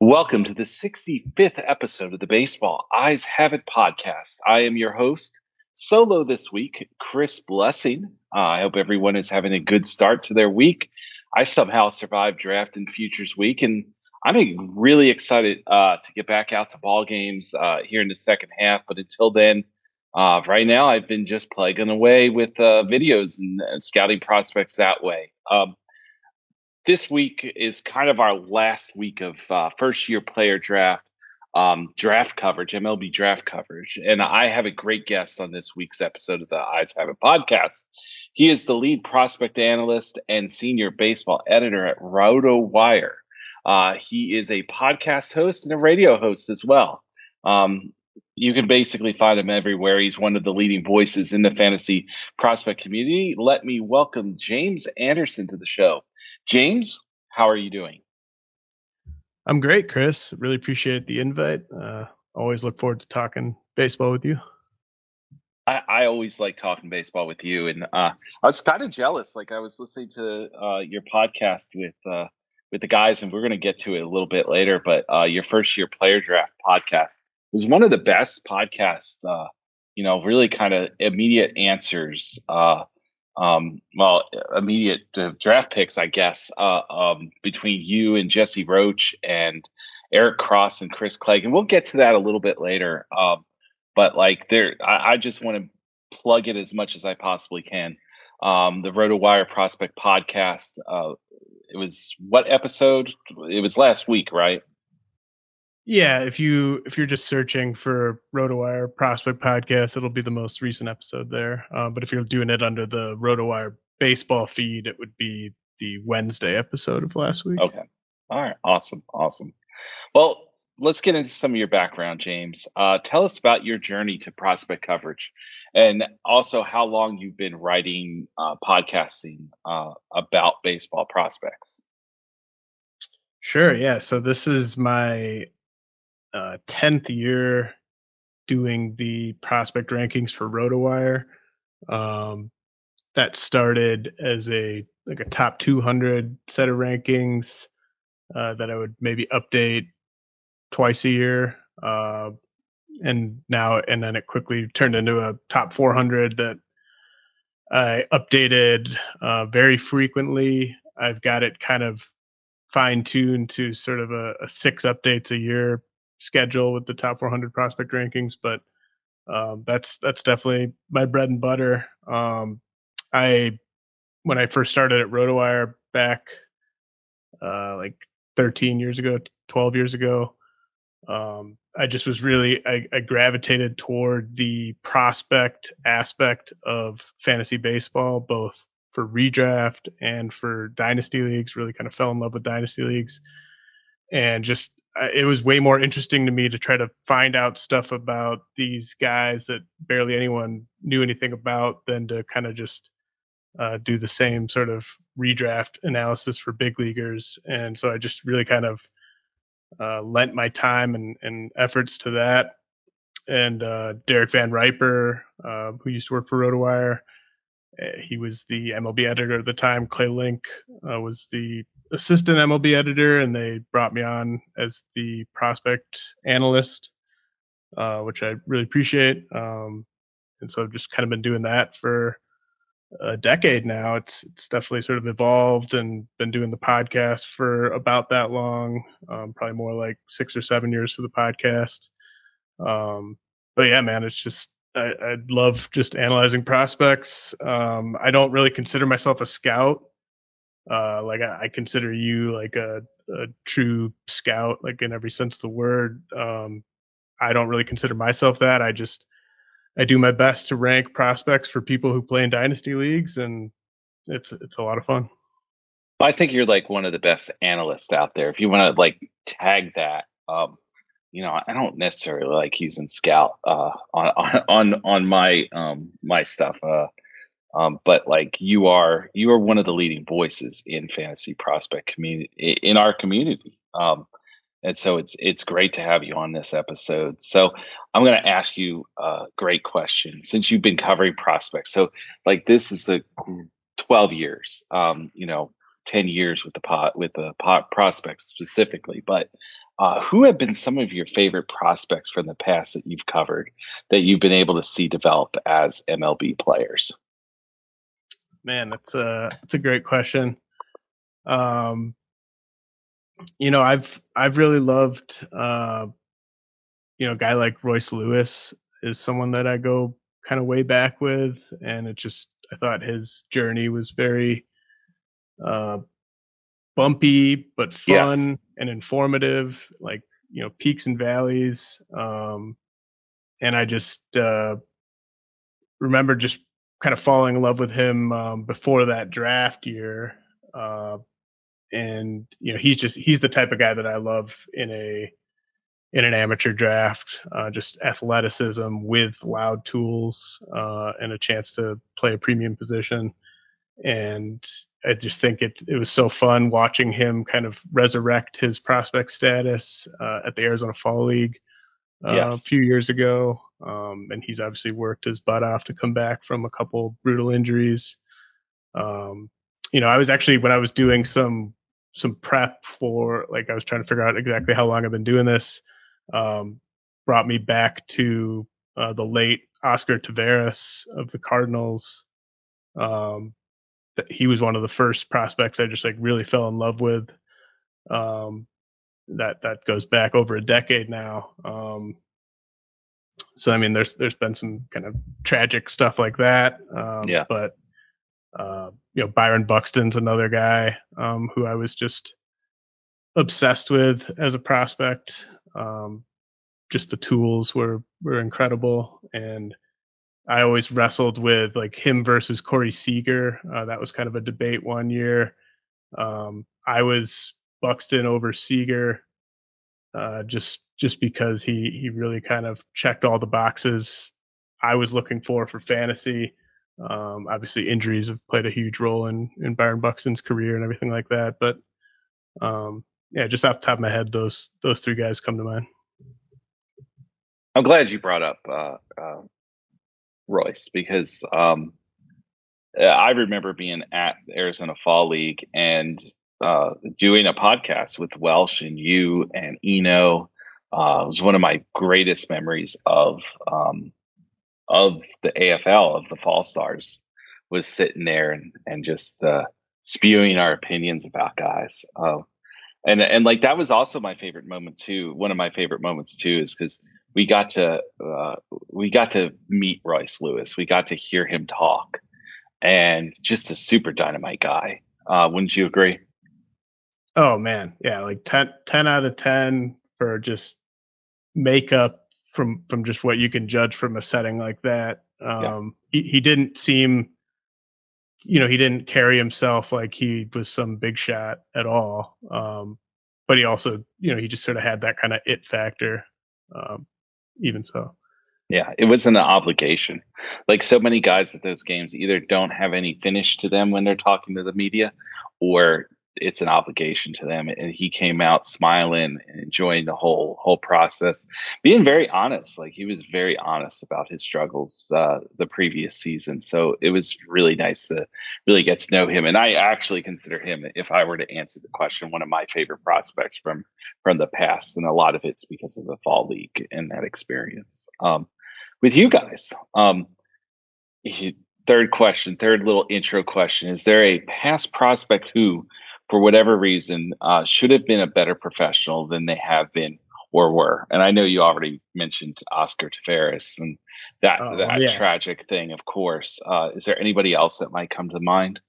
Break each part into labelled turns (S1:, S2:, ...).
S1: Welcome to the 65th episode of the Baseball Eyes Have It podcast. I am your host, solo this week, Chris Blessing. Uh, I hope everyone is having a good start to their week. I somehow survived draft and futures week, and I'm really excited uh, to get back out to ball games uh, here in the second half. But until then, uh, right now, I've been just plugging away with uh, videos and, scouting prospects that way. Um, this week is kind of our last week of uh, first year player draft um, draft coverage, MLB draft coverage. And I have a great guest on this week's episode of the Eyes Have It podcast. He is the lead prospect analyst and senior baseball editor at RotoWire. Uh, he is a podcast host and a radio host as well. Um, you can basically find him everywhere. He's one of the leading voices in the fantasy prospect community. Let me welcome James Anderson to the show. James, how are you doing?
S2: I'm great, Chris. Really appreciate the invite. Uh, always look forward to talking baseball with you.
S1: I, I always like talking baseball with you, and uh, I was kind of jealous. Like I was listening to uh, your podcast with uh, with the guys, and we're going to get to it a little bit later. But uh, your first year player draft podcast was one of the best podcasts. Uh, you know, really kind of immediate answers um, well, immediate uh, draft picks, I guess, uh, um, between you and Jesse Roche and Eric Cross and Chris Clegg, and we'll get to that a little bit later. Um, but like, there, I, I just want to plug it as much as I possibly can. Um, the RotoWire Prospect Podcast. Uh, it was what episode? It was last week, right?
S2: Yeah, if you if you're just searching for RotoWire Prospect Podcast, it'll be the most recent episode there. Uh, but if you're doing it under the RotoWire baseball feed, it would be the Wednesday episode of last week.
S1: Okay. All right. Awesome. Awesome. Well, let's get into some of your background, James. Uh, tell us about your journey to prospect coverage, and also how long you've been writing uh, podcasting uh, about baseball prospects.
S2: Sure. Yeah. So this is my uh, 10th year doing the prospect rankings for RotoWire. Um, that started as a like a top 200 set of rankings uh, that I would maybe update twice a year. Uh, and now, and then it quickly turned into a top 400 that I updated uh, very frequently. I've got it kind of fine tuned to sort of a, a, six updates a year schedule with the top 400 prospect rankings, but um, that's that's definitely my bread and butter. Um, I when I first started at RotoWire back uh, like 13 years ago, 12 years ago, um, I just was really I, I, gravitated toward the prospect aspect of fantasy baseball, both for redraft and for dynasty leagues. Really kind of fell in love with dynasty leagues, and just it was way more interesting to me to try to find out stuff about these guys that barely anyone knew anything about than to kind of just uh, do the same sort of redraft analysis for big leaguers. And so I just really kind of uh, lent my time and, and efforts to that. And uh, Derek VanRiper, uh, who used to work for RotoWire, eh, he was the MLB editor at the time. Clay Link uh, was the assistant MLB editor, and they brought me on as the prospect analyst, uh, which I really appreciate. Um, and so I've just kind of been doing that for a decade now. It's it's definitely sort of evolved and been doing the podcast for about that long, um, probably more like six or seven years for the podcast. Um, but yeah, man, it's just I, I love just analyzing prospects. Um, I don't really consider myself a scout. Uh, like I, I, consider you like a, a, true scout, like in every sense of the word. Um, I don't really consider myself that. I just I do my best to rank prospects for people who play in dynasty leagues, and it's it's a lot of fun.
S1: I think you're like one of the best analysts out there. If you want to like tag that, um, you know, I don't necessarily like using Scout uh, on on on my um, my stuff. Uh, um, but like you are, you are one of the leading voices in fantasy prospect community in our community. Um, and so it's it's great to have you on this episode. So I'm going to ask you a great question since you've been covering prospects. So like this is the 12 years, um, you know, 10 years with the pot with the pot prospects specifically, but uh, who have been some of your favorite prospects from the past that you've covered that you've been able to see develop as MLB players?
S2: Man, that's a that's a great question. Um, you know, I've I've really loved uh, you know, a guy like Royce Lewis is someone that I go kind of way back with, and it just I thought his journey was very uh, bumpy but fun yes. and informative, like you know peaks and valleys. Um, and I just uh, remember just kind of falling in love with him um, before that draft year. Uh, and you know he's just he's the type of guy that I love in a in an amateur draft. Uh, just athleticism with loud tools uh, and a chance to play a premium position. And I just think it it was so fun watching him kind of resurrect his prospect status uh, at the Arizona Fall League uh, yes. a few years ago. Um, and he's obviously worked his butt off to come back from a couple brutal injuries. Um, you know, I was actually when I was doing some some prep for like I was trying to figure out exactly how long I've been doing this. Um, brought me back to uh, the late Oscar Taveras of the Cardinals. Um, he was one of the first prospects I just like really fell in love with. Um, that that goes back over a decade now. Um, so I mean, there's there's been some kind of tragic stuff like that. Um, yeah. But uh, you know, Byron Buxton's another guy um, who I was just obsessed with as a prospect. Um, just the tools were were incredible, and I always wrestled with like him versus Corey Seager. Uh, that was kind of a debate one year. Um, I was Buxton over Seager, uh, just just because he he really kind of checked all the boxes I was looking for for fantasy. Um, obviously, injuries have played a huge role in in Byron Buxton's career and everything like that. But um, yeah, just off the top of my head, those those three guys come to mind.
S1: I'm glad you brought up uh, uh, Royce because um, I remember being at the Arizona Fall League and uh, doing a podcast with Welsh and you and Eno. Uh, it was one of my greatest memories of um, of the AFL of the Fall Stars was sitting there and and just uh, spewing our opinions about guys. Uh, and and like that was also my favorite moment too. One of my favorite moments too is because we got to uh, we got to meet Royce Lewis. We got to hear him talk, and just a super dynamite guy. Uh, wouldn't you agree?
S2: Oh man, yeah, like 10, 10 out of ten for just makeup from from just what you can judge from a setting like that. Um, yeah. he, he didn't seem, you know, he didn't carry himself like he was some big shot at all. Um, but he also, you know, he just sort of had that kind of it factor. Um, even so.
S1: Yeah, it wasn't an obligation. Like so many guys at those games either don't have any finish to them when they're talking to the media, or it's an obligation to them. And he came out smiling and enjoying the whole whole process. Being very honest like he was very honest about his struggles uh, the previous season. So it was really nice to really get to know him. And i actually consider him if i were to answer the question one of my favorite prospects from from the past. And a lot of it's because of the fall league and that experience um, with you guys. Um, third question third little intro question. Is there a past prospect who for whatever reason, uh, should have been a better professional than they have been or were. And I know you already mentioned Oscar Taveras and that oh, that yeah. tragic thing, of course. Uh, is there anybody else that might come to mind?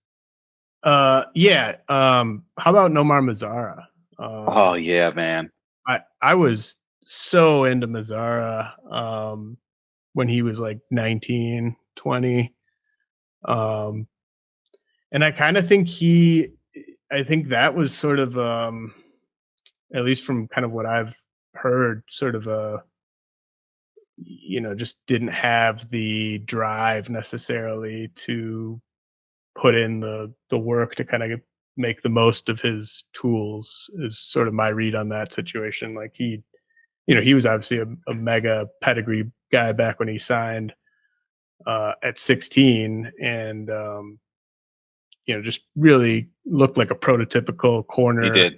S2: Uh, yeah. Um, how about Nomar Mazara?
S1: Um, oh yeah, man.
S2: I I was so into Mazara um, when he was like 19, 20. Um, and I kind of think he I think that was sort of, um, at least from kind of what I've heard, sort of a, you know, just didn't have the drive necessarily to put in the the work to kind of make the most of his tools is sort of my read on that situation. Like he, you know, he was obviously a, a mega pedigree guy back when he signed uh, at 16, and um, you know, just really looked like a prototypical corner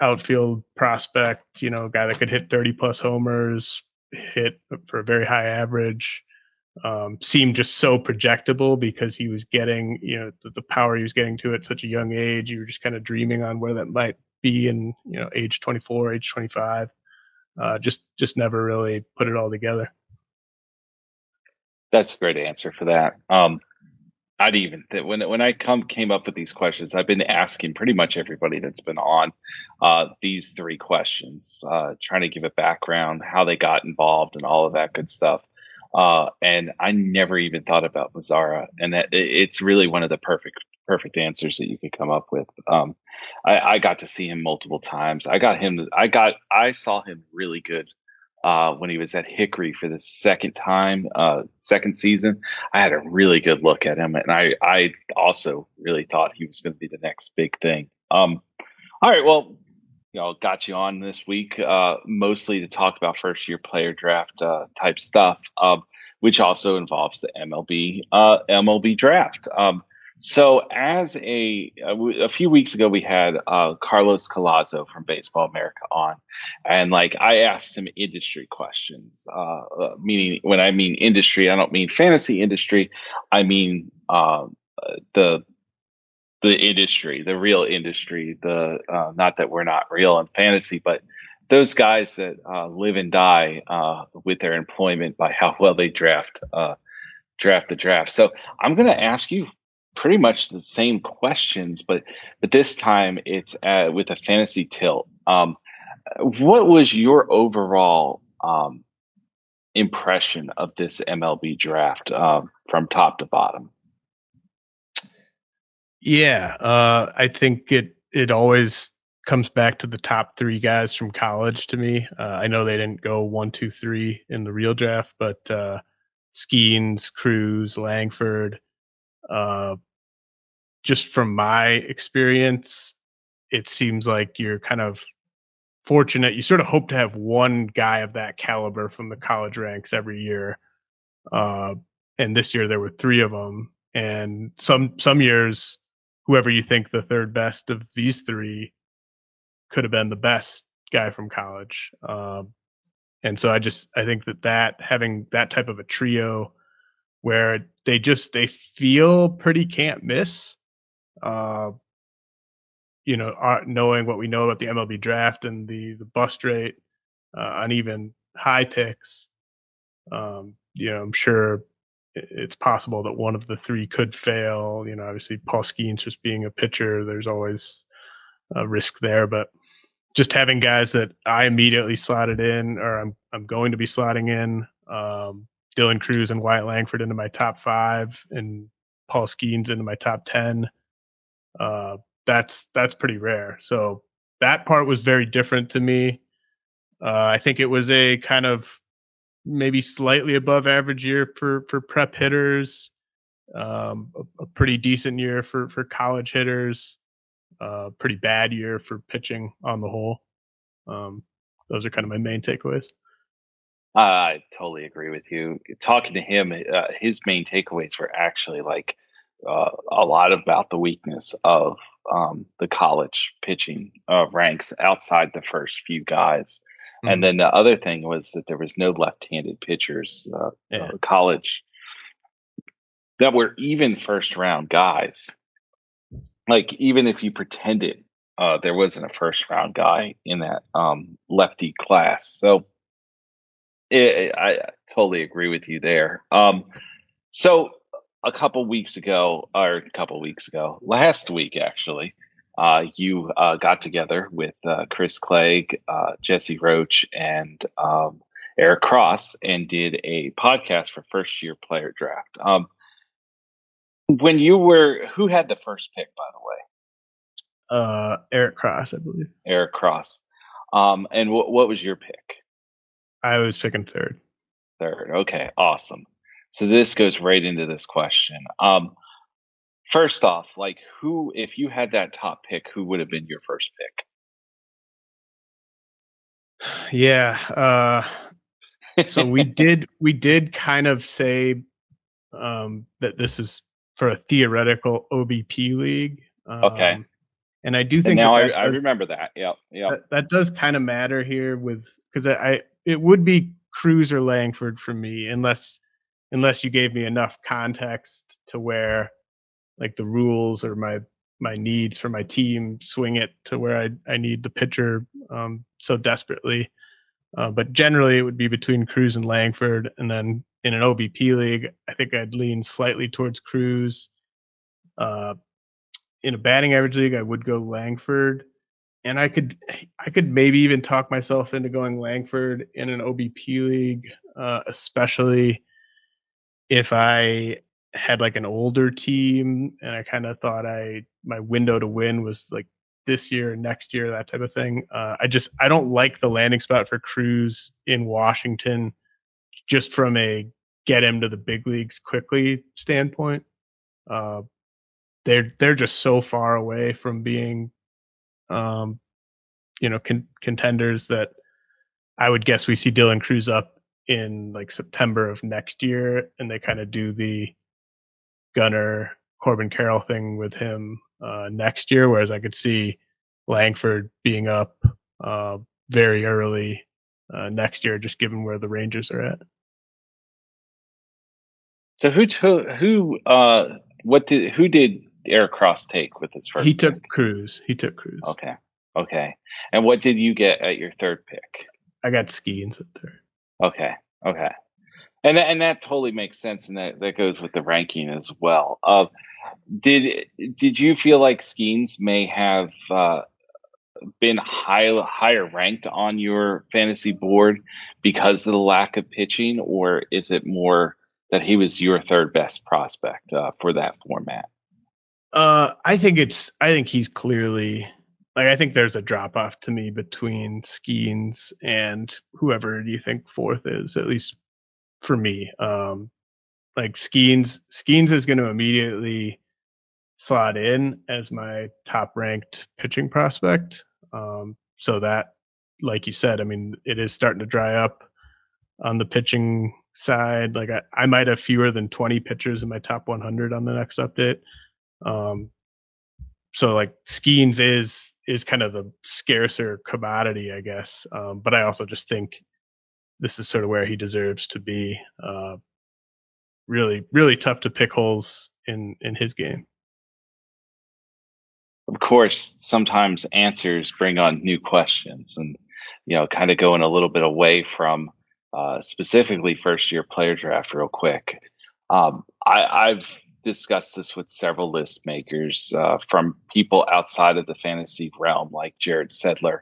S2: outfield prospect. You know, guy that could hit 30 plus homers, hit for a very high average um, seemed just so projectable because he was getting, you know, the, the, power he was getting to at such a young age. You were just kind of dreaming on where that might be in, you know, age 24, age 25. Uh, just, just never really put it all together.
S1: That's a great answer for that. Um, I'd even when when I come came up with these questions, I've been asking pretty much everybody that's been on uh, these three questions, uh, trying to give a background, how they got involved, and all of that good stuff. Uh, and I never even thought about Mazara, and that it's really one of the perfect perfect answers that you could come up with. Um, I, I, got to see him multiple times. I got him. I got. I saw him really good uh, when he was at Hickory for the second time, uh, second season. I had a really good look at him, and I I also really thought he was going to be the next big thing. Um, all right, well, you know, got you on this week, uh, mostly to talk about first year player draft uh, type stuff, um, which also involves the MLB uh, MLB draft. Um, so, as a a few weeks ago, we had uh, Carlos Collazo from Baseball America on, and like I asked him industry questions. Uh, uh, meaning, when I mean industry, I don't mean fantasy industry. I mean uh, the the industry, the real industry, the uh, not that we're not real in fantasy, but those guys that uh, live and die uh, with their employment by how well they draft uh, draft the draft. So I'm going to ask you pretty much the same questions, but but this time it's uh, with a fantasy tilt. Um, what was your overall um, impression of this MLB draft uh, from top to bottom?
S2: Yeah, uh, I think it it always comes back to the top three guys from college to me. Uh, I know they didn't go one, two, three in the real draft, but uh, Skenes, Crews, Langford. Uh, just from my experience, it seems like you're kind of fortunate. You sort of hope to have one guy of that caliber from the college ranks every year. Uh, and this year there were three of them. And some some years whoever you think the third best of these three could have been the best guy from college. Um, and so I just I think that that having that type of a trio where they just they feel pretty can't miss. Uh, you know, uh, knowing what we know about the MLB draft and the the bust rate uh, on even high picks, um, you know, I'm sure it's possible that one of the three could fail. You know, obviously Paul Skenes just being a pitcher, there's always a risk there. But just having guys that I immediately slotted in, or I'm I'm going to be slotting in, um, Dylan Crews and Wyatt Langford into my top five, and Paul Skenes into my top ten. Uh, that's that's pretty rare. So that part was very different to me. Uh, I think it was a kind of maybe slightly above average year for for prep hitters. Um, a, a, pretty decent year for for college hitters. Uh, pretty bad year for pitching on the whole. Um, those are kind of my main takeaways.
S1: I totally agree with you. Talking to him, uh, his main takeaways were actually like uh, a lot about the weakness of um, the college pitching uh, ranks outside the first few guys. Mm-hmm. And then the other thing was that there was no left-handed pitchers, uh, yeah. uh, college that were even first round guys. Like even if you pretended uh, there wasn't a first round guy in that um, lefty class, so it, I totally agree with you there. Um, so a couple weeks ago, or a couple weeks ago, last week actually, uh, you uh, got together with uh, Chris Clegg, uh, Jesse Roche, and um, Eric Cross and did a podcast for first year player draft. Um, when you were, who had the first pick, by the way?
S2: Uh, Eric Cross, I believe.
S1: Eric Cross. Um, and what what was your pick?
S2: I was picking third.
S1: Third. Okay, awesome. So this goes right into this question. Um, first off, like who, if you had that top pick, who would have been your first pick?
S2: Yeah. Uh, so we did we did kind of say um, that this is for a theoretical OBP league. Um,
S1: okay.
S2: And I do think
S1: and now
S2: that
S1: I,
S2: does,
S1: I remember that. Yeah, yeah.
S2: That, that, does kind of matter here with because I, I it would be Crews or Langford for me unless unless you gave me enough context to where like the rules or my my needs for my team swing it to where I I need the pitcher um, so desperately. Uh, but generally, it would be between Crews and Langford, and then in an OBP league, I think I'd lean slightly towards Crews. Uh, in a batting average league, I would go Langford, and I could I could maybe even talk myself into going Langford in an OBP league, uh, especially if I had like an older team and I kind of thought I my window to win was like this year, next year, that type of thing. Uh, I just I don't like the landing spot for Crews in Washington, just from a get him to the big leagues quickly standpoint. Uh, they're they're just so far away from being, um, you know, con- contenders that I would guess we see Dylan Crews up in like September of next year, and they kind of do the Gunnar Corbin Carroll thing with him uh, next year, whereas I could see Langford being up uh, very early uh, next year, just given where the Rangers are at.
S1: So who took who? Uh, what did who did Eric Cross take with his first?
S2: He took Crews. He took Crews.
S1: Okay, okay. And what did you get at your third pick?
S2: I got Skenes at third.
S1: Okay, okay. And that, and that totally makes sense, and that, that goes with the ranking as well. Uh, did did you feel like Skenes may have uh, been high, higher ranked on your fantasy board because of the lack of pitching, or is it more that he was your third best prospect uh, for that format?
S2: Uh, I think it's. I think he's clearly like. I think there's a drop off to me between Skenes and whoever you think fourth is. At least for me. Um, like Skenes, Skenes is going to immediately slot in as my top ranked pitching prospect. Um, so that, like you said, I mean, it is starting to dry up on the pitching side. Like I, I might have fewer than 20 pitchers in my top 100 on the next update. Um, so like Skenes is is kind of the scarcer commodity, I guess. Um, but I also just think this is sort of where he deserves to be. Uh, really, really tough to pick holes in in his game.
S1: Of course, sometimes answers bring on new questions, and you know, kind of going a little bit away from uh, specifically first year player draft, real quick. Um, I, have discussed this with several list makers uh, from people outside of the fantasy realm, like Jarrett Seidler,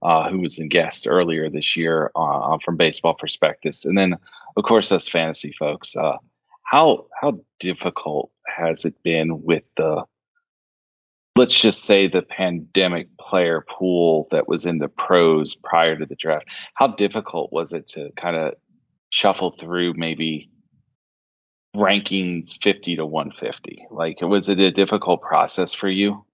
S1: uh, who was a guest earlier this year uh, from Baseball Prospectus, and then of course us fantasy folks. Uh, how how difficult has it been with the let's just say the pandemic player pool that was in the pros prior to the draft? How difficult was it to kind of shuffle through maybe rankings 50 to 150 like was it a difficult process for you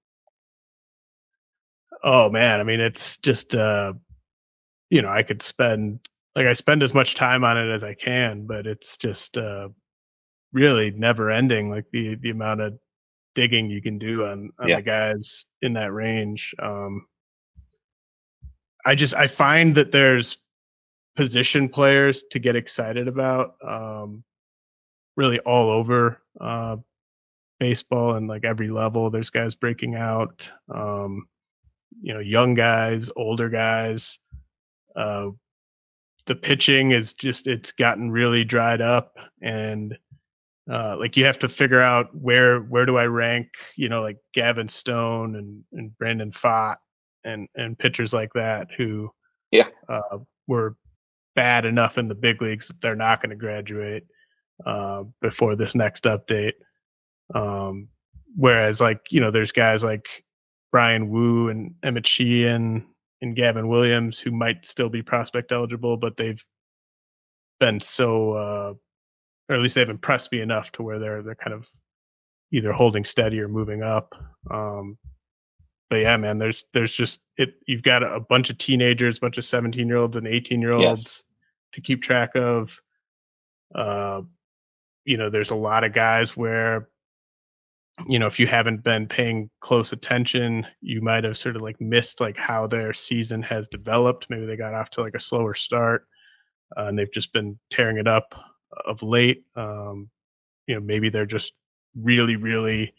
S2: oh man, I mean, it's just, uh, you know, I could spend, like, I spend as much time on it as I can, but it's just, uh, really never ending. Like the, the amount of digging you can do on, on yeah. the guys in that range. Um, I just, I find that there's position players to get excited about, um, really all over, uh, baseball and like every level. There's guys breaking out. Um, you know, young guys, older guys. Uh, the pitching is just it's gotten really dried up, and uh, like you have to figure out where where do I rank, you know, like Gavin Stone and and Brandon Pfaadt and and pitchers like that who
S1: yeah
S2: uh, were bad enough in the big leagues that they're not going to graduate uh, before this next update. Um, whereas like you know, there's guys like Bryan Woo and Emmett Sheehan and Gavin Williams, who might still be prospect eligible, but they've been so, uh, or at least they've impressed me enough to where they're they're kind of either holding steady or moving up. Um, but yeah, man, there's there's just it. You've got a bunch of teenagers, a bunch of 17 year olds and 18 year olds yes. to keep track of. Uh, you know, there's a lot of guys where, you know, if you haven't been paying close attention, you might have sort of like missed like how their season has developed. Maybe they got off to like a slower start, uh, and they've just been tearing it up of late. Um, you know, maybe they're just really, really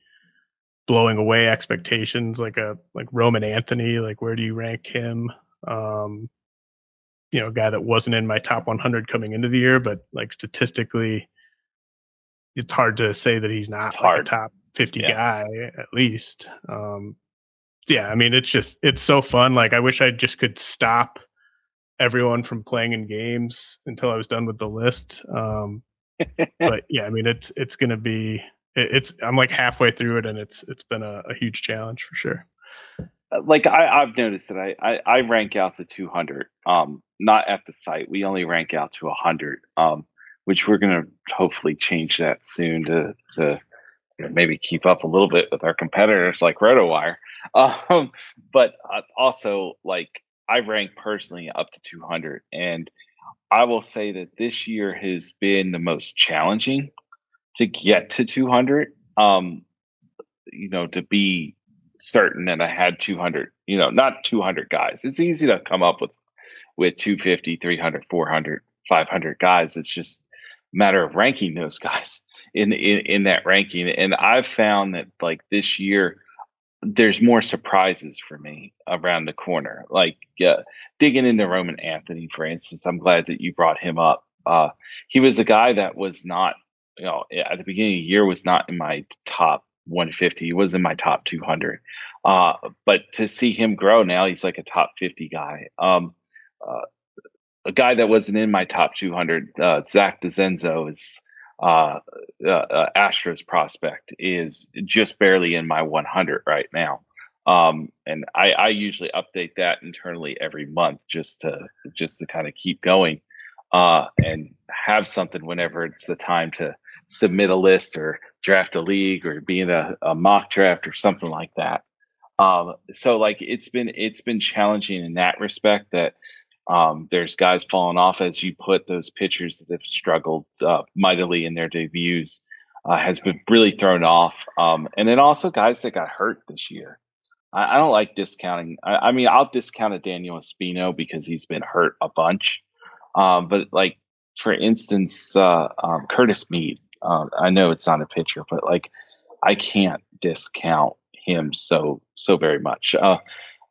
S2: blowing away expectations like a like Roman Anthony. Like where do you rank him? Um, you know, a guy that wasn't in my top 100 coming into the year, but like statistically, it's hard to say that he's not like a top 50 yeah. guy at least. Um, yeah, I mean, it's just it's so fun. Like I wish I just could stop everyone from playing in games until I was done with the list. Um, but yeah, I mean, it's it's gonna be it's I'm like halfway through it, and it's it's been a, a huge challenge for sure.
S1: Uh, like I, I've noticed that I, I, I rank out to 200, um, not at the site. We only rank out to 100, um, which we're gonna hopefully change that soon to to maybe keep up a little bit with our competitors like RotoWire. Um, but uh, also like I rank personally up to 200, and I will say that this year has been the most challenging to get to 200 um you know to be certain that i had 200 you know not 200 guys. It's easy to come up with with 250 300 400 500 guys. It's just matter of ranking those guys in in, in that ranking and i've found that like this year there's more surprises for me around the corner like uh, digging into roman anthony for instance i'm glad that you brought him up uh, he was a guy that was not you know, at the beginning of the year was not in my top 150. He was in my top 200. Uh, but to see him grow now, he's like a top 50 guy. Um, uh, a guy that wasn't in my top 200, uh, Zach DeZenzo is uh, uh, uh, Astros prospect is just barely in my 100 right now. Um, and I, I usually update that internally every month just to just to kind of keep going uh, and have something whenever it's the time to submit a list or draft a league or be in a, a mock draft or something like that. Um, so like it's been it's been challenging in that respect that um, there's guys falling off as you put those pitchers that have struggled uh, mightily in their debuts uh, has been really thrown off. Um, and then also guys that got hurt this year. I, I don't like discounting. I, I, mean, I'll discount a Daniel Espino because he's been hurt a bunch. Um, but like for instance, uh, um, Curtis Mead, uh, I know it's not a pitcher, but like I can't discount him so so very much. Uh,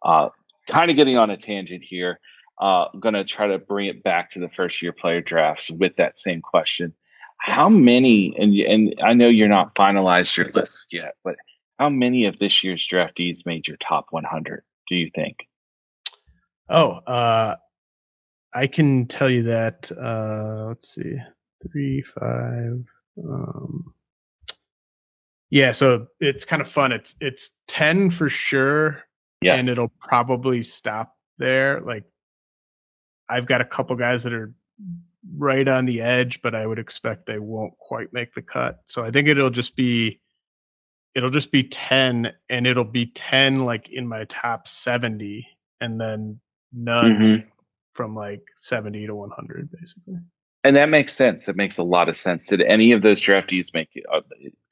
S1: uh, kind of getting on a tangent here. Uh, gonna try to bring it back to the first year player drafts with that same question. How many? And and I know you're not finalized your list yet, but how many of this year's draftees made your top 100? Do you think?
S2: Oh, uh, I can tell you that. Uh, let's see, three, five, um, yeah, so it's kind of fun. It's it's ten for sure, yes. and it'll probably stop there. Like I've got a couple guys that are right on the edge, but I would expect they won't quite make the cut. So I think it'll just be it'll just be 10 and it'll be 10 like in my top 70 and then none mm-hmm. from like 70 to 100 basically.
S1: And that makes sense. That makes a lot of sense. Did any of those draftees make it?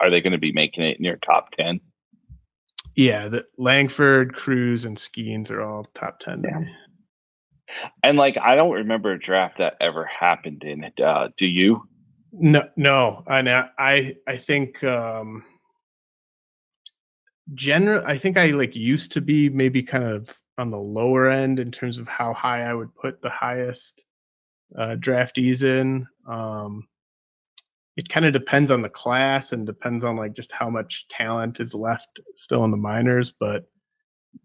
S1: Are they going to be making it in your top 10?
S2: Yeah, the Langford, Crews, and Skenes are all top 10. Yeah.
S1: And like, I don't remember a draft that ever happened in it. Uh, do you?
S2: No, no. I, I, I think, um, general, I think I like used to be maybe kind of on the lower end in terms of how high I would put the highest uh, draftees in. Um, it kind of depends on the class and depends on like just how much talent is left still in the minors. But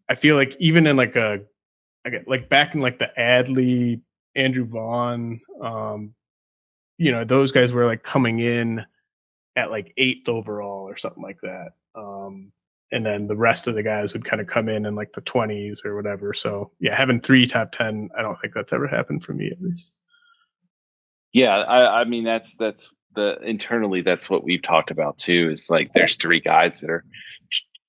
S2: I feel like even in like a like back in like the Adley, Andrew Vaughn, um, you know, those guys were like coming in at like eighth overall or something like that. Um, and then the rest of the guys would kind of come in in like the 20s or whatever. So yeah, having three top 10, I don't think that's ever happened for me at least.
S1: Yeah, I, I mean that's that's the internally that's what we've talked about too. Is like there's three guys that are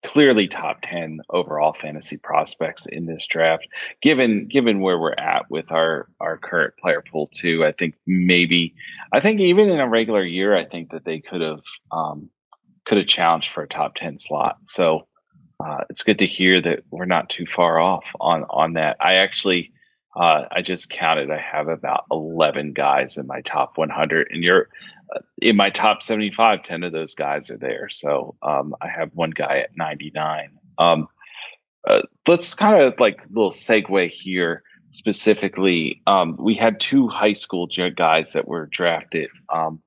S1: clearly top 10 overall fantasy prospects in this draft given given where we're at with our our current player pool too i think maybe i think even in a regular year i think that they could have um could have challenged for a top 10 slot so uh, it's good to hear that we're not too far off on on that i actually uh, I just counted. I have about 11 guys in my top 100, and you're in my top 75. 10 of those guys are there. So um, I have one guy at 99. Um, uh, let's kind of like a little segue here. Specifically, um, we had two high school guys that were drafted um,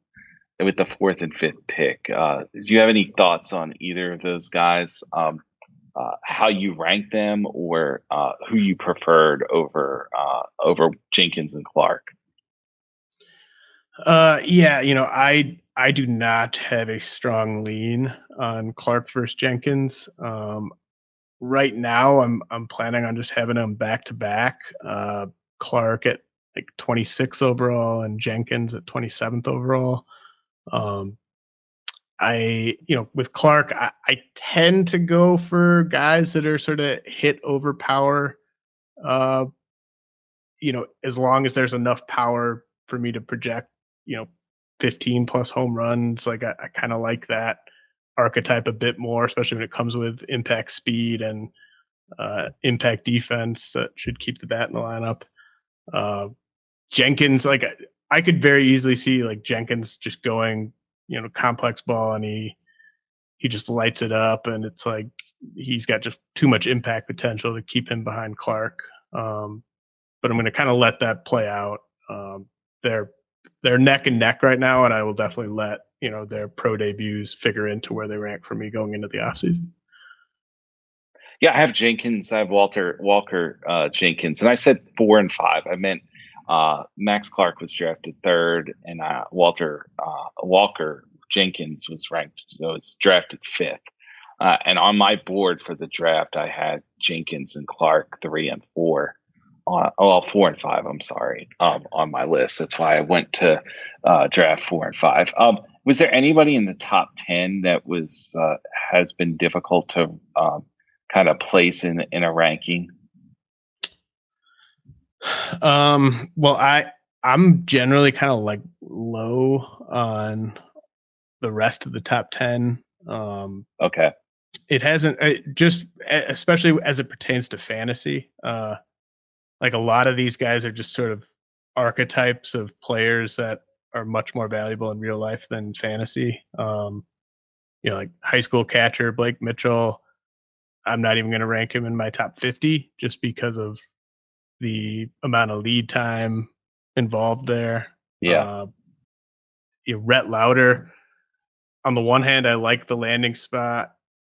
S1: with the fourth and fifth pick. Uh, do you have any thoughts on either of those guys? Um, uh, how you rank them or uh, who you preferred over uh, over Jenkins and Clark.
S2: Uh, yeah, you know, I I do not have a strong lean on Clark versus Jenkins. Um, right now, I'm I'm planning on just having them back to back. Uh, Clark at like 26 overall and Jenkins at 27th overall. Um, I, you know, with Clark, I, I, tend to go for guys that are sort of hit overpower. Uh, you know, as long as there's enough power for me to project, you know, 15 plus home runs, like I, I kind of like that archetype a bit more, especially when it comes with impact speed and uh, impact defense that should keep the bat in the lineup. Uh, Jenkins, like I could very easily see like Jenkins just going you know complex ball and he he just lights it up and it's like he's got just too much impact potential to keep him behind Clark. Um, but I'm going to kind of let that play out. Um, they're they're neck and neck right now, and I will definitely let you know their pro debuts figure into where they rank for me going into the offseason.
S1: Yeah, I have Jenkins. I have Walter Walker uh, Jenkins, and I said four and five. I meant uh, Max Clark was drafted third, and uh, Walter uh, Walker Jenkins was ranked was drafted fifth. Uh, and on my board for the draft, I had Jenkins and Clark three and four. Uh, well, four and five. I'm sorry, um, on my list. That's why I went to uh, draft four and five. Um, was there anybody in the top ten that was has been difficult to um, kind of place in in a ranking?
S2: Um, well, I I'm generally kind of like low on the rest of the top ten. Um,
S1: okay.
S2: It hasn't it just especially as it pertains to fantasy. Uh, like a lot of these guys are just sort of archetypes of players that are much more valuable in real life than fantasy. Um, you know, like high school catcher Blake Mitchell. I'm not even going to rank him in my top 50 just because of the amount of lead time involved there.
S1: Yeah. Uh,
S2: you know, Rhett Lowder, on the one hand, I like the landing spot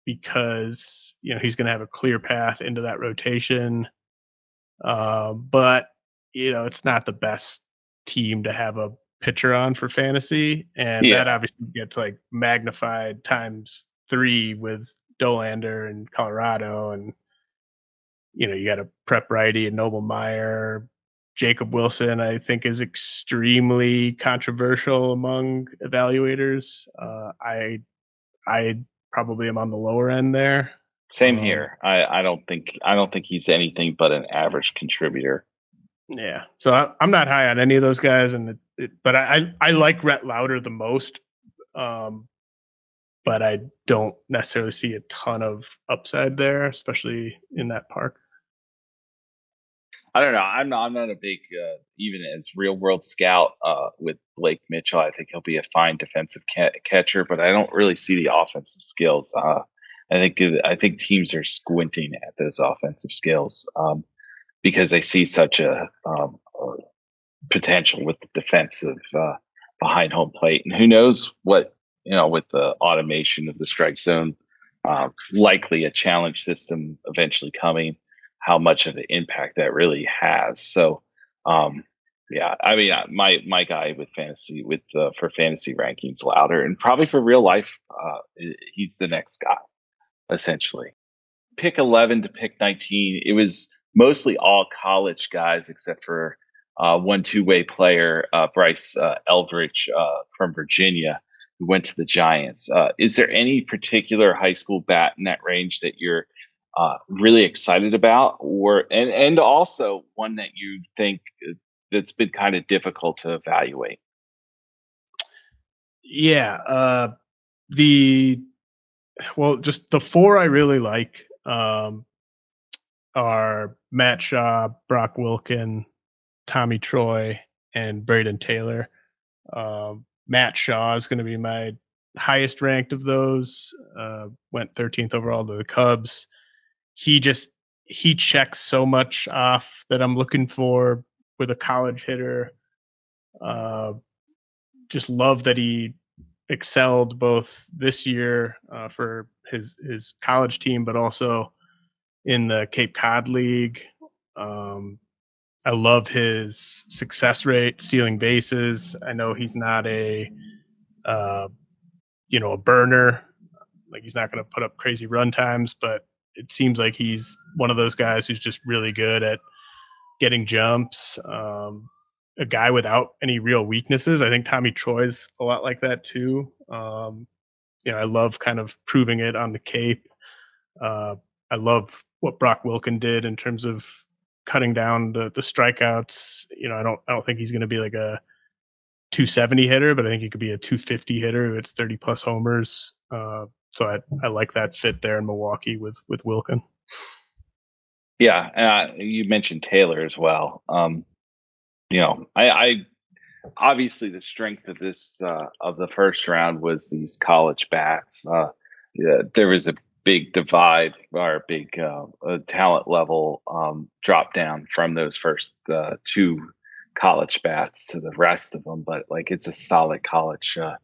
S2: because, you know, he's going to have a clear path into that rotation. Uh, but, you know, it's not the best team to have a pitcher on for fantasy. And yeah. that obviously gets like magnified times three with Dollander and Colorado and you know, you got a prep righty and Noble Meyer. Jacob Wilson, I think, is extremely controversial among evaluators. Uh, I, I probably am on the lower end there.
S1: Same um, here. I, I don't think I don't think he's anything but an average contributor.
S2: Yeah, so I, am not high on any of those guys, and it, it, but I, I like Rhett Lowder the most, um, but I don't necessarily see a ton of upside there, especially in that park.
S1: I don't know. I'm not. I'm not a big, uh, even as real world scout uh, with Blake Mitchell. I think he'll be a fine defensive ca- catcher, but I don't really see the offensive skills. Uh, I think I think teams are squinting at those offensive skills um, because they see such a, um, a potential with the defensive uh, behind home plate, and who knows what you know with the automation of the strike zone, uh, likely a challenge system eventually coming how much of an impact that really has. So, um, yeah, I mean, my my guy with fantasy with uh, for fantasy rankings Lowder, and probably for real life, uh, he's the next guy, essentially. Pick eleven to pick nineteen. It was mostly all college guys except for uh, one two way player, uh, Bryce uh, Eldridge uh, from Virginia, who went to the Giants. Uh, is there any particular high school bat in that range that you're uh, really excited about, or and and also one that you think that's been kind of difficult to evaluate?
S2: Yeah, the well, just the four I really like um, are Matt Shaw, Brock Wilken, Tommy Troy, and Brayden Taylor. Um, Matt Shaw is going to be my highest ranked of those. Uh, went 13th overall to the Cubs. He just he checks so much off that I'm looking for with a college hitter. Uh, just love that he excelled both this year uh, for his his college team, but also in the Cape Cod League. Um, I love his success rate, stealing bases. I know he's not a, uh, you know, a burner. Like he's not going to put up crazy run times, but it seems like he's one of those guys who's just really good at getting jumps. Um, a guy without any real weaknesses. I think Tommy Troy's a lot like that too. Um, you know, I love kind of proving it on the Cape. Uh, I love what Brock Wilken did in terms of cutting down the the strikeouts. You know, I don't I don't think he's going to be like a 270 hitter, but I think he could be a 250 hitter it's 30 plus homers. Uh, so I I like that fit there in Milwaukee with with Wilken.
S1: Yeah, uh, you mentioned Taylor as well. Um, you know, I, I obviously the strength of this uh, of the first round was these college bats. Uh, yeah, there was a big divide or a big uh, talent level um, drop down from those first uh, two college bats to the rest of them. But like, it's a solid college uh,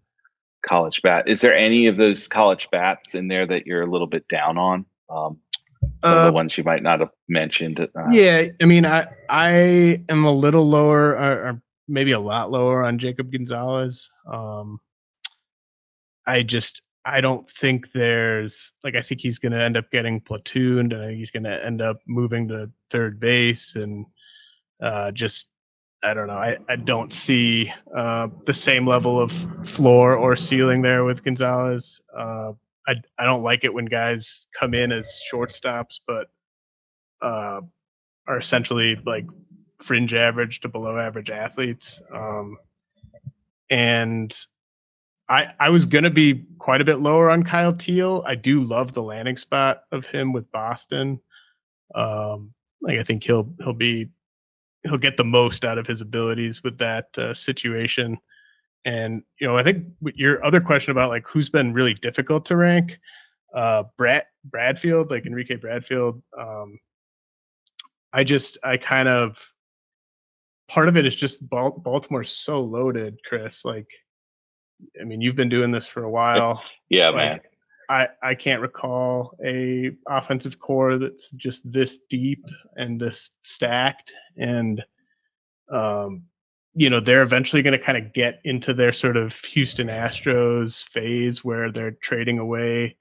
S1: college bat. Is there any of those college bats in there that you're a little bit down on? Um, some of the uh, ones you might not have mentioned. Uh,
S2: yeah, I mean, I I am a little lower, or, or maybe a lot lower on Jacob Gonzalez. Um, I just I don't think there's like I think he's going to end up getting platooned, and I think he's going to end up moving to third base, and uh, just I don't know. I, I don't see uh, the same level of floor or ceiling there with Gonzalez. Uh, I I don't like it when guys come in as shortstops, but uh, are essentially like fringe average to below average athletes. Um, and I I was gonna be quite a bit lower on Kyle Teel. I do love the landing spot of him with Boston. Um, like I think he'll he'll be he'll get the most out of his abilities with that uh, situation. And you know, I think your other question about like who's been really difficult to rank, uh, Brad Bradfield, like Enrique Bradfield. Um, I just I kind of part of it is just Baltimore's so loaded, Chris. Like, I mean, you've been doing this for a while.
S1: yeah, like, man.
S2: I, I can't recall a offensive core that's just this deep and this stacked and um you know, they're eventually going to kind of get into their sort of Houston Astros phase where they're trading away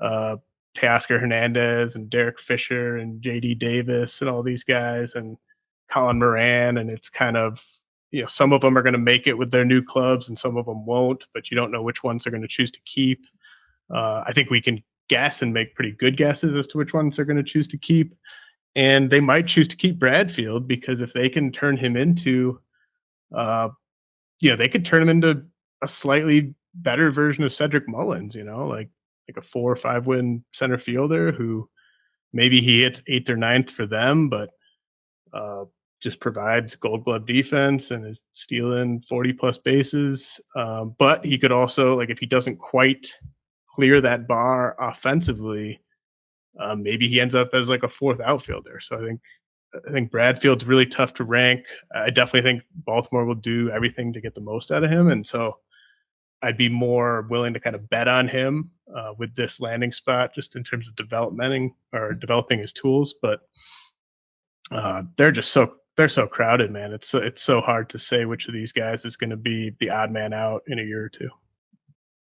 S2: uh, Hernandez and Derek Fisher and JD Davis and all these guys and Colin Moran. And it's kind of, you know, some of them are going to make it with their new clubs and some of them won't, but you don't know which ones they're going to choose to keep. Uh, I think we can guess and make pretty good guesses as to which ones they're going to choose to keep. And they might choose to keep Bradfield because if they can turn him into uh, you know, they could turn him into a slightly better version of Cedric Mullins, you know, like like a four or five win center fielder who maybe he hits eighth or ninth for them, but uh, just provides gold glove defense and is stealing 40 plus bases. Um, but he could also, like, if he doesn't quite clear that bar offensively, um, maybe he ends up as like a fourth outfielder. So I think I think Bradfield's really tough to rank. I definitely think Baltimore will do everything to get the most out of him, and so I'd be more willing to kind of bet on him uh, with this landing spot, just in terms of developing or developing his tools. But uh, they're just so they're so crowded, man. It's so, it's so hard to say which of these guys is going to be the odd man out in a year or two.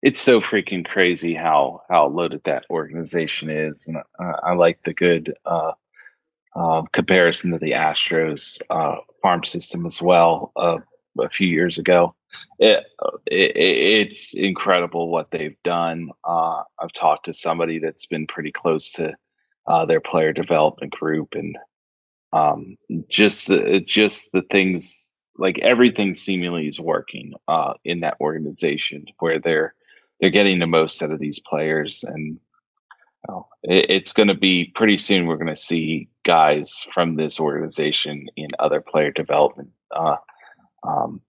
S1: It's so freaking crazy how how loaded that organization is, and uh, I like the good. Uh, uh, comparison to the Astros uh, farm system as well uh, a few years ago. It, it, it's incredible what they've done. Uh, I've talked to somebody that's been pretty close to uh, their player development group, and um, just just the things like everything seemingly is working uh, in that organization where they're they're getting the most out of these players and Oh, it's going to be pretty soon. We're going to see guys from this organization in other player development uh, um,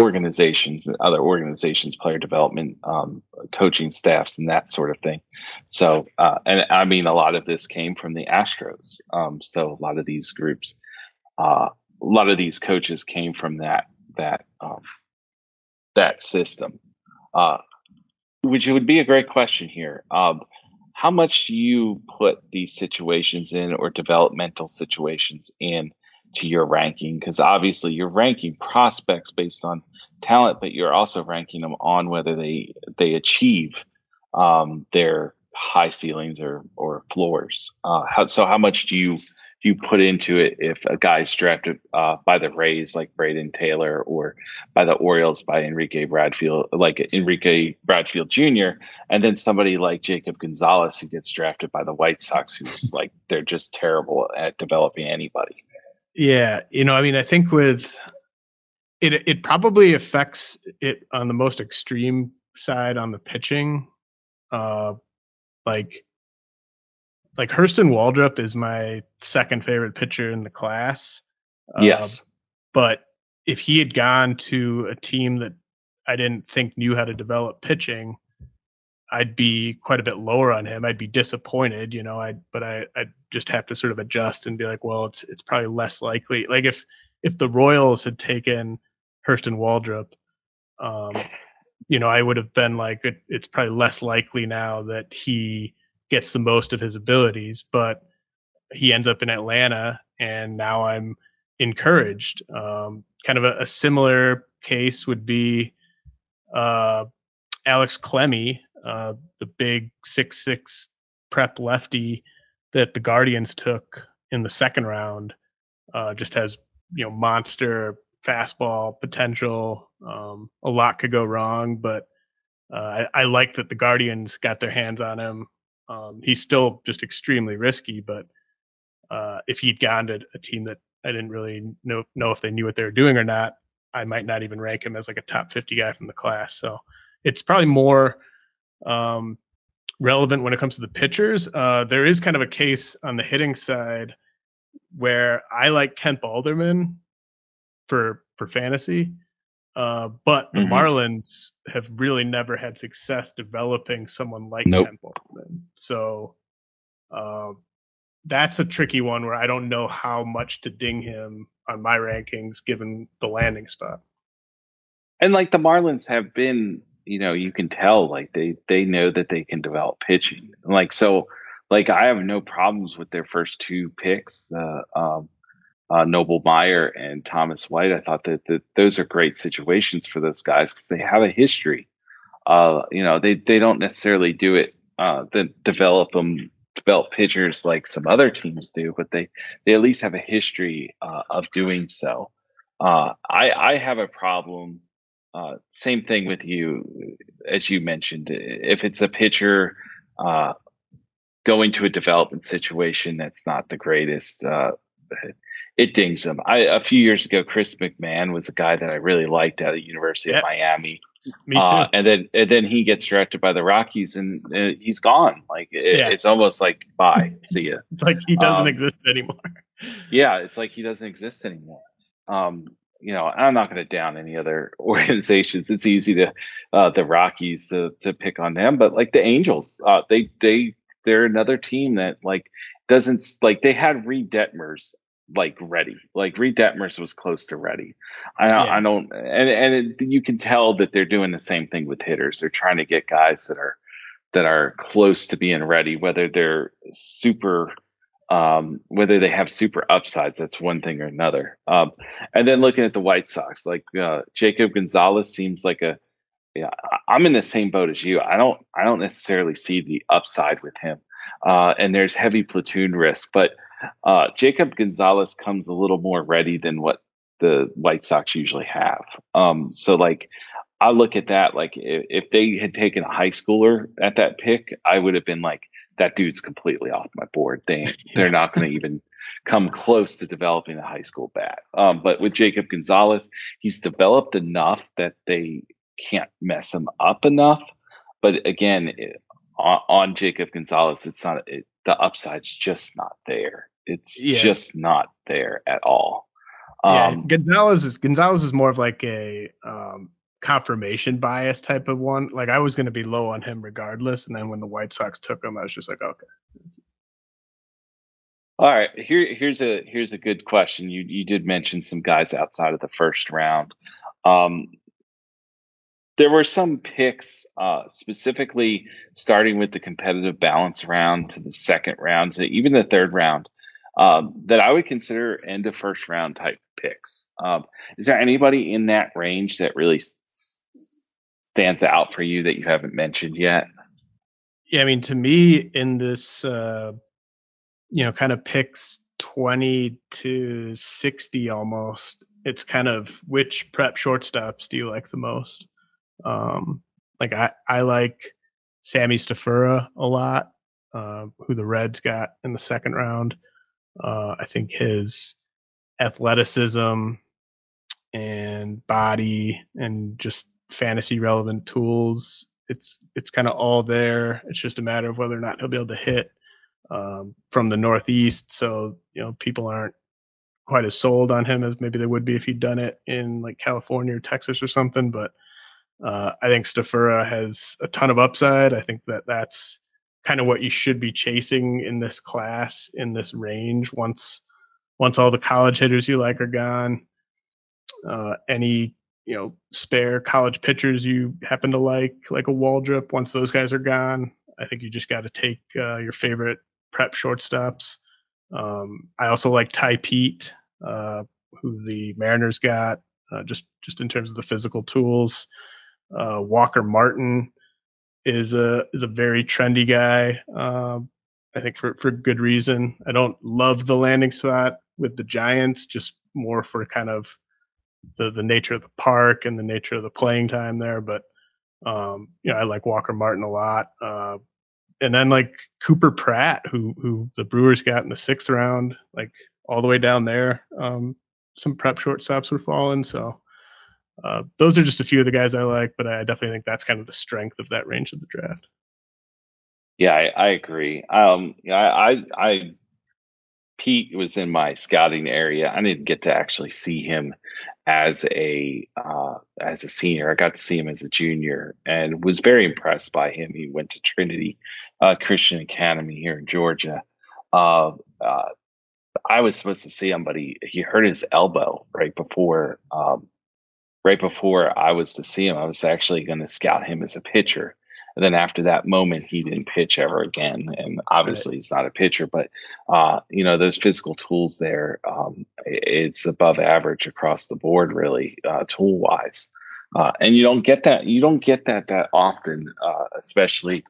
S1: organizations, other organizations, player development, um, coaching staffs, and that sort of thing. So, uh, and I mean, a lot of this came from the Astros. Um, so, a lot of these groups, uh, a lot of these coaches came from that that um, that system. Uh, which would be a great question here. How much do you put these situations in or developmental situations in to your ranking? Because obviously you're ranking prospects based on talent, but you're also ranking them on whether they they achieve um, their high ceilings or or floors. Uh, how, so how much do you you put into it if a guy's drafted uh, by the Rays like Brayden Taylor or by the Orioles by Enrique Bradfield, like Enrique Bradfield Jr., and then somebody like Jacob Gonzalez who gets drafted by the White Sox, who's like they're just terrible at developing anybody.
S2: Yeah, you know, I mean, I think with it, it probably affects it on the most extreme side on the pitching. Uh, like like Hurston Waldrep is my second favorite pitcher in the class.
S1: Uh, yes.
S2: but if he had gone to a team that I didn't think knew how to develop pitching, I'd be quite a bit lower on him. I'd be disappointed, you know. I but I I just have to sort of adjust and be like, well, it's it's probably less likely. Like if if the Royals had taken Hurston Waldrep, um, you know, I would have been like, it, it's probably less likely now that he gets the most of his abilities, but he ends up in Atlanta, and now I'm encouraged. Um, kind of a, a, similar case would be uh, Alex Clemmey, uh, the big six six prep lefty that the Guardians took in the second round. Uh, just has you know monster fastball potential. Um, a lot could go wrong, but uh, I, I, like that the Guardians got their hands on him um, he's still just extremely risky, but uh, if he'd gone to a team that I didn't really know know if they knew what they were doing or not, I might not even rank him as like a top 50 guy from the class. So it's probably more um, relevant when it comes to the pitchers. Uh, there is kind of a case on the hitting side where I like Kemp Alderman for for fantasy. Uh, but the mm-hmm. Marlins have really never had success developing someone like nope. Ken So uh, that's a tricky one where I don't know how much to ding him on my rankings given the landing spot.
S1: And like the Marlins have been, you know, you can tell like they they know that they can develop pitching. Like so, like I have no problems with their first two picks. Uh, um, uh, Noble Meyer and Thomas White. I thought that, that those are great situations for those guys because they have a history. Uh, you know, they they don't necessarily do it uh, that develop them develop pitchers like some other teams do, but they they at least have a history uh, of doing so. Uh, I I have a problem. Uh, same thing with you, as you mentioned. If it's a pitcher uh, going to a development situation that's not the greatest, it dings them. I a few years ago, Chris McMahon was a guy that I really liked at the University of Miami.
S2: Me too. Uh,
S1: and then and then he gets drafted by the Rockies, and uh, he's gone. Like it, yeah. it's almost like bye, see ya.
S2: It's like he doesn't um, exist anymore.
S1: yeah, it's like he doesn't exist anymore. Um, you know, I'm not going to down any other organizations. It's easy to uh, the Rockies to to pick on them, but like the Angels, uh, they they they're another team that like doesn't like they had Reid Detmers like ready. Like Reid Detmers was close to ready. I, yeah. I don't, and and it, you can tell that they're doing the same thing with hitters. They're trying to get guys that are that are close to being ready. Whether they're super, um, whether they have super upsides, that's one thing or another. Um, and then looking at the White Sox, like uh, Jacob Gonzalez seems like a. Yeah, I'm in the same boat as you. I don't. I don't necessarily see the upside with him. Uh, and there's heavy platoon risk, but uh, Jacob Gonzalez comes a little more ready than what the White Sox usually have. Um, so like I look at that like if, if, they had taken a high schooler at that pick, I would have been like, that dude's completely off my board. They they're not going to even come close to developing a high school bat. Um, but with Jacob Gonzalez, he's developed enough that they can't mess him up enough. But again, it, on, on, Jacob Gonzalez, it's not it, the upside's just not there. It's yeah. just not there at all.
S2: Um, yeah, Gonzalez is Gonzalez is more of like a um, confirmation bias type of one. Like I was going to be low on him regardless, and then when the White Sox took him, I was just like, okay.
S1: All right, here here's a here's a good question. You you did mention some guys outside of the first round. Um, there were some picks, uh, specifically starting with the competitive balance round to the second round to even the third round, um, that I would consider end of first round type picks. Um, is there anybody in that range that really s- stands out for you that you haven't mentioned yet?
S2: Yeah, I mean, to me, in this, uh, you know, kind of picks 20 to 60 almost, it's kind of which prep shortstops do you like the most? Um, like, I, I like Sammy Stafura a lot, uh, who the Reds got in the second round. Uh, I think his athleticism and body and just fantasy relevant tools. It's it's kind of all there. It's just a matter of whether or not he'll be able to hit um, from the Northeast. So you know people aren't quite as sold on him as maybe they would be if he'd done it in like California or Texas or something. But uh, I think Stafura has a ton of upside. I think that that's kind of what you should be chasing in this class in this range once once all the college hitters you like are gone. Uh, any you know spare college pitchers you happen to like like a Waldrep once those guys are gone I think you just got to take uh, your favorite prep shortstops. Um, I also like Tai Peete, uh, who the Mariners got uh, just just in terms of the physical tools uh, Walker Martin is a is a very trendy guy. Um, I think for for good reason. I don't love the landing spot with the Giants, just more for kind of the the nature of the park and the nature of the playing time there. But um, you know, I like Walker Martin a lot. Uh, and then like Cooper Pratt, who who the Brewers got in the sixth round, like all the way down there. Um, some prep shortstops were falling, so uh, those are just a few of the guys I like, but I definitely think that's kind of the strength of that range of the draft.
S1: Yeah, I, I agree. Um, I, I, I, Peete was in my scouting area. I didn't get to actually see him as a uh, as a senior. I got to see him as a junior and was very impressed by him. He went to Trinity uh, Christian Academy here in Georgia. Uh, uh I was supposed to see him, but he he hurt his elbow right before um, right before I was to see him, I was actually going to scout him as a pitcher. And then after that moment, he didn't pitch ever again. And obviously, right. he's not a pitcher, but uh, you know those physical tools there, um, it's above average across the board, really, uh, tool wise. Uh, and you don't get that. You don't get that that often, uh, especially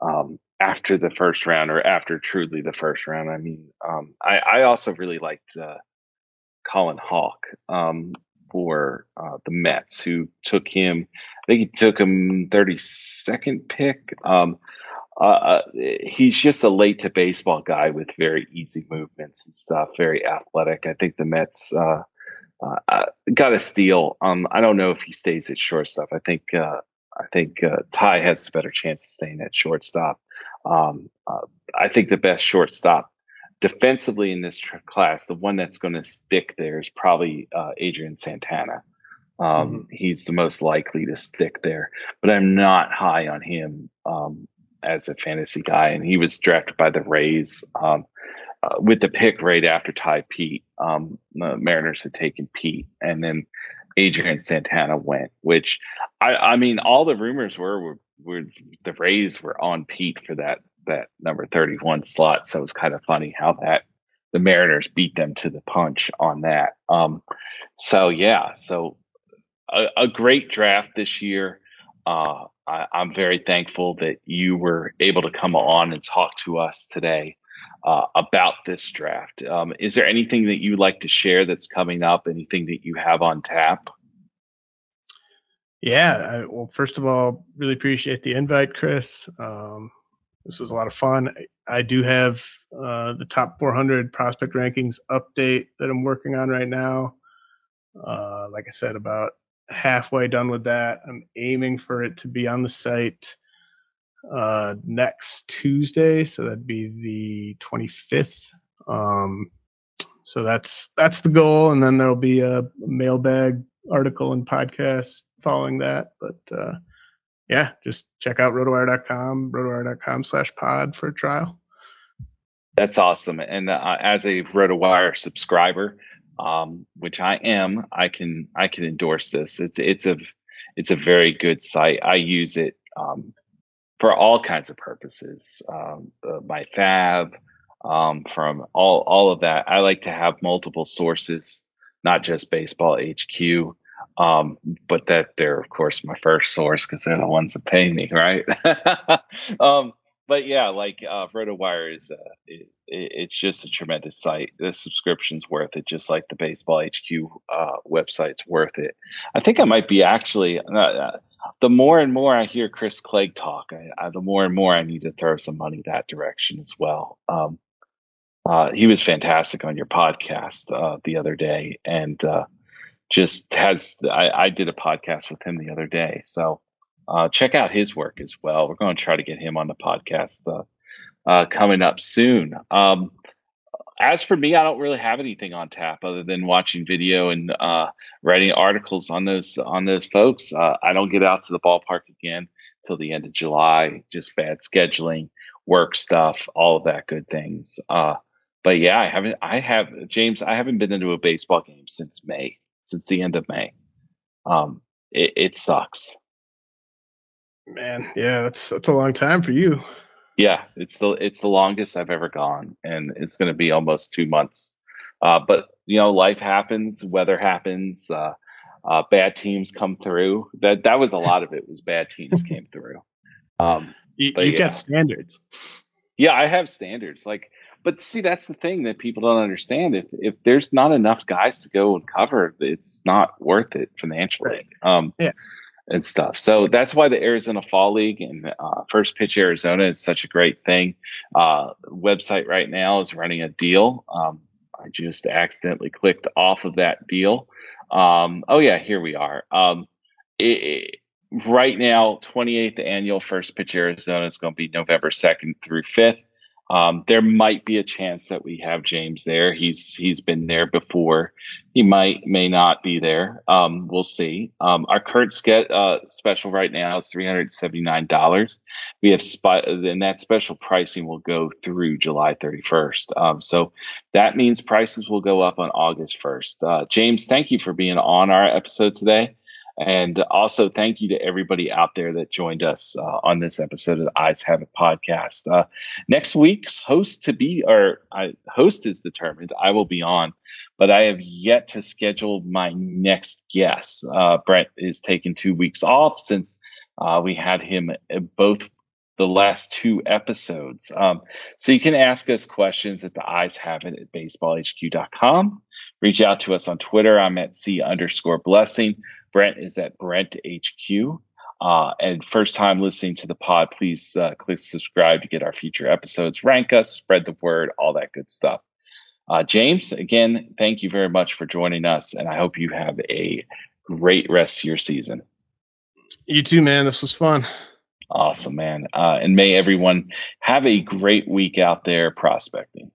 S1: um, after the first round or after truly the first round. I mean, um, I, I, also really liked uh, Colin Houck. Um, for uh, the Mets, who took him. I think he took him 32nd pick. Um, uh, uh, he's just a late to baseball guy with very easy movements and stuff, very athletic. I think the Mets uh, uh, uh got a steal. Um, I don't know if he stays at shortstop. I think I think Tai has a better chance of staying at shortstop. Um, I think the best shortstop defensively in this tr- class, the one that's going to stick there is probably uh, Adrian Santana. Um, mm-hmm. He's the most likely to stick there, but I'm not high on him um, as a fantasy guy. And he was drafted by the Rays um, uh, with the pick right after Tai Peete. Um, the Mariners had taken Peete, and then Adrian Santana went. Which I, I mean, all the rumors were, were, were the Rays were on Peete for that that number 31 slot. So it was kind of funny how that the Mariners beat them to the punch on that. Um, so yeah, so a, a, great draft this year. Uh, I, am very thankful that you were able to come on and talk to us today. uh, about this draft. Um, is there anything that you like to share that's coming up? Anything that you have on tap?
S2: Yeah, I, well, first of all, really appreciate the invite, Chris. Um, this was a lot of fun. I, do have uh, the top 400 prospect rankings update that I'm working on right now. Uh, like I said, about halfway done with that. I'm aiming for it to be on the site uh, next Tuesday, so that'd be the 25th. Um, so that's that's the goal, and then there'll be a mailbag article and podcast following that. But uh, yeah, just check out rotowire.com, rotowire.com slash pod for a trial.
S1: That's awesome. And uh, as a RotoWire subscriber, um, which I am, I can I can endorse this. It's it's a it's a very good site. I use it um, for all kinds of purposes. Um, uh, my FAAB, um, from all all of that. I like to have multiple sources, not just Baseball HQ. Um, but that they're of course my first source because they're the ones that pay me, right? um, but yeah, like uh, RotoWire is uh, it, it's just a tremendous site. The subscription's worth it, just like the Baseball HQ uh, website's worth it. I think I might be actually. Uh, uh, the more and more I hear Chris Clegg talk, I, I, the more and more I need to throw some money that direction as well. Um, uh, he was fantastic on your podcast uh, the other day, and uh, just has. I, I, did a podcast with him the other day, so uh, check out his work as well. We're going to try to get him on the podcast uh, uh, coming up soon. Um, as for me, I don't really have anything on tap other than watching video and uh, writing articles on those on those folks. Uh, I don't get out to the ballpark again till the end of July. Just bad scheduling, work stuff, all of that good things. Uh, but yeah, I haven't. I have James. I haven't been into a baseball game since May, since the end of May. Um, it, it sucks.
S2: Man, yeah, that's that's a long time for you.
S1: Yeah, it's the it's the longest I've ever gone, and it's going to be almost two months. Uh, but you know, life happens, weather happens, uh, uh, bad teams come through. That that was a lot of it. Was bad teams came through.
S2: Um, you, have yeah. got standards.
S1: Yeah, I have standards. Like, but see, that's the thing that people don't understand. If if there's not enough guys to go and cover, it's not worth it financially. Right. Um, yeah and stuff. So that's why the Arizona Fall League and uh, First Pitch Arizona is such a great thing. Uh, website right now is running a deal. Um, I just accidentally clicked off of that deal. Um, oh yeah, here we are. Um, it, it, right now, 28th annual First Pitch Arizona is going to be November 2nd through 5th. Um, there might be a chance that we have James there. He's he's been there before. He might may not be there. Um, we'll see. Um, our current ske- uh, special right now is three hundred seventy nine dollars. We have spot, and that special pricing will go through July thirty first. Um, so that means prices will go up on August first. Uh, James, thank you for being on our episode today. And also, thank you to everybody out there that joined us uh, on this episode of the Eyes Have It podcast. Uh, next week's host to be, I, host is determined. I will be on, but I have yet to schedule my next guest. Uh, Brent is taking two weeks off since uh, we had him both the last two episodes. Um, so you can ask us questions at the eyes have it at baseballhq.com. Reach out to us on Twitter. I'm at C underscore blessing. Brent is at Brent HQ. Uh, and first time listening to the pod, please uh, click subscribe to get our future episodes. Rank us, spread the word, all that good stuff. Uh, James, again, thank you very much for joining us, and I hope you have a great rest of your season.
S2: You too, man. This was fun.
S1: Awesome, man. Uh, and may everyone have a great week out there prospecting.